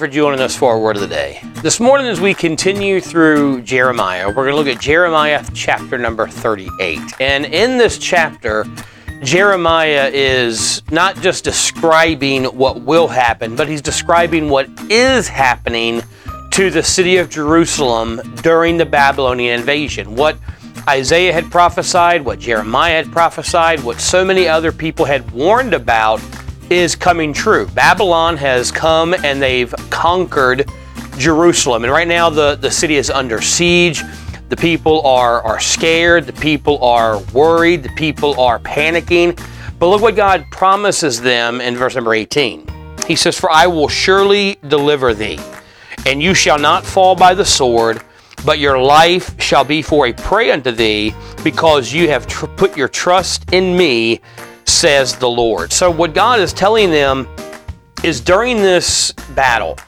for joining us for our word of the day. This morning, as we continue through Jeremiah, we're going to look at Jeremiah chapter number 38. And in this chapter, Jeremiah is not just describing what will happen, but he's describing what is happening to the city of Jerusalem during the Babylonian invasion. What Isaiah had prophesied, what Jeremiah had prophesied, what so many other people had warned about is coming true. Babylon has come and they've conquered Jerusalem. And right now the, the city is under siege. The people are, are scared. The people are worried. The people are panicking. But look what God promises them in verse number 18. He says, For I will surely deliver thee, and you shall not fall by the sword, but your life shall be for a prey unto thee, because you have tr- put your trust in me, says the Lord. So, what God is telling them is during this battle,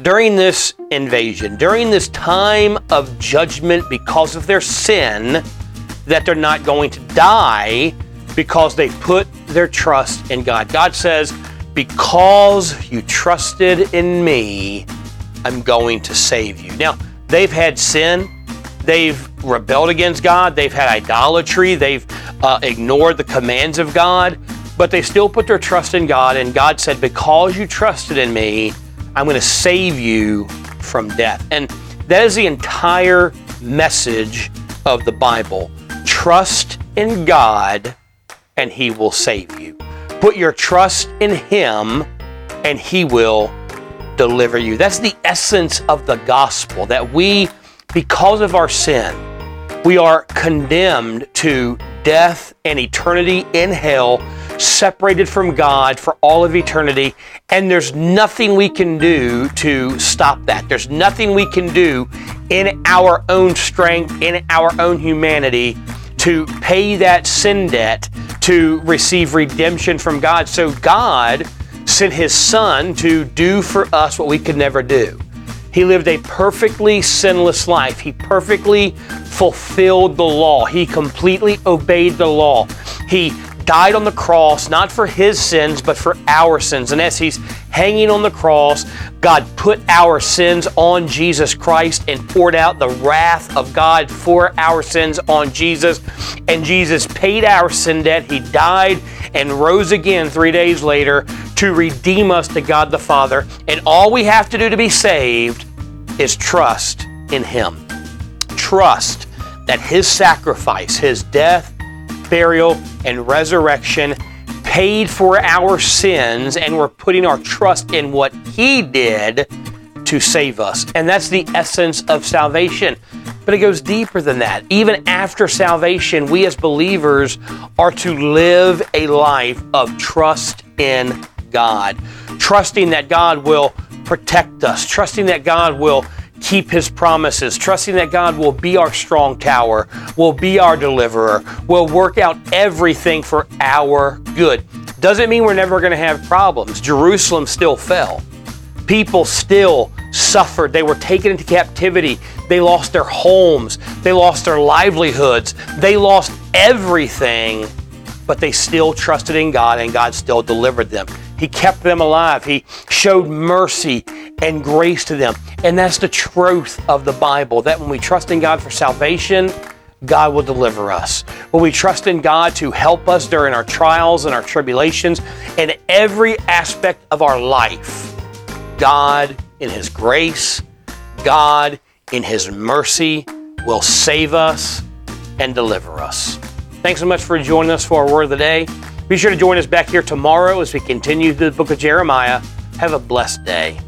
during this invasion, during this time of judgment because of their sin, that they're not going to die because they put their trust in God. God says, Because you trusted in me, I'm going to save you. Now, they've had sin, they've rebelled against God, they've had idolatry, they've uh, ignored the commands of God, but they still put their trust in God. And God said, Because you trusted in me, I'm going to save you from death. And that is the entire message of the Bible. Trust in God, and He will save you. Put your trust in Him, and He will deliver you. That's the essence of the gospel that we, because of our sin, we are condemned to death and eternity in hell, separated from God for all of eternity. And there's nothing we can do to stop that. There's nothing we can do in our own strength, in our own humanity to pay that sin debt, to receive redemption from God. So God sent His Son to do for us what we could never do. He lived a perfectly sinless life. He perfectly fulfilled the law. He completely obeyed the law. He died on the cross, not for his sins, but for our sins. And as he's hanging on the cross, God put our sins on Jesus Christ and poured out the wrath of God for our sins on Jesus. And Jesus paid our sin debt. He died and rose again three days later to redeem us to God the Father. And all we have to do to be saved is trust in Him. Trust that His sacrifice, His death, burial, and resurrection paid for our sins, and we're putting our trust in what He did to save us. And that's the essence of salvation. But it goes deeper than that. Even after salvation, we as believers are to live a life of trust in God, trusting that God will protect us, trusting that God will keep his promises, trusting that God will be our strong tower, will be our deliverer, will work out everything for our good. Doesn't mean we're never going to have problems. Jerusalem still fell. People still suffered. They were taken into captivity. They lost their homes. They lost their livelihoods. They lost everything, but they still trusted in God and God still delivered them. He kept them alive. He showed mercy and grace to them. And that's the truth of the Bible that when we trust in God for salvation, God will deliver us. When we trust in God to help us during our trials and our tribulations and every aspect of our life, God, in His grace, God, in His mercy, will save us and deliver us. Thanks so much for joining us for our word of the day. Be sure to join us back here tomorrow as we continue through the book of Jeremiah. Have a blessed day.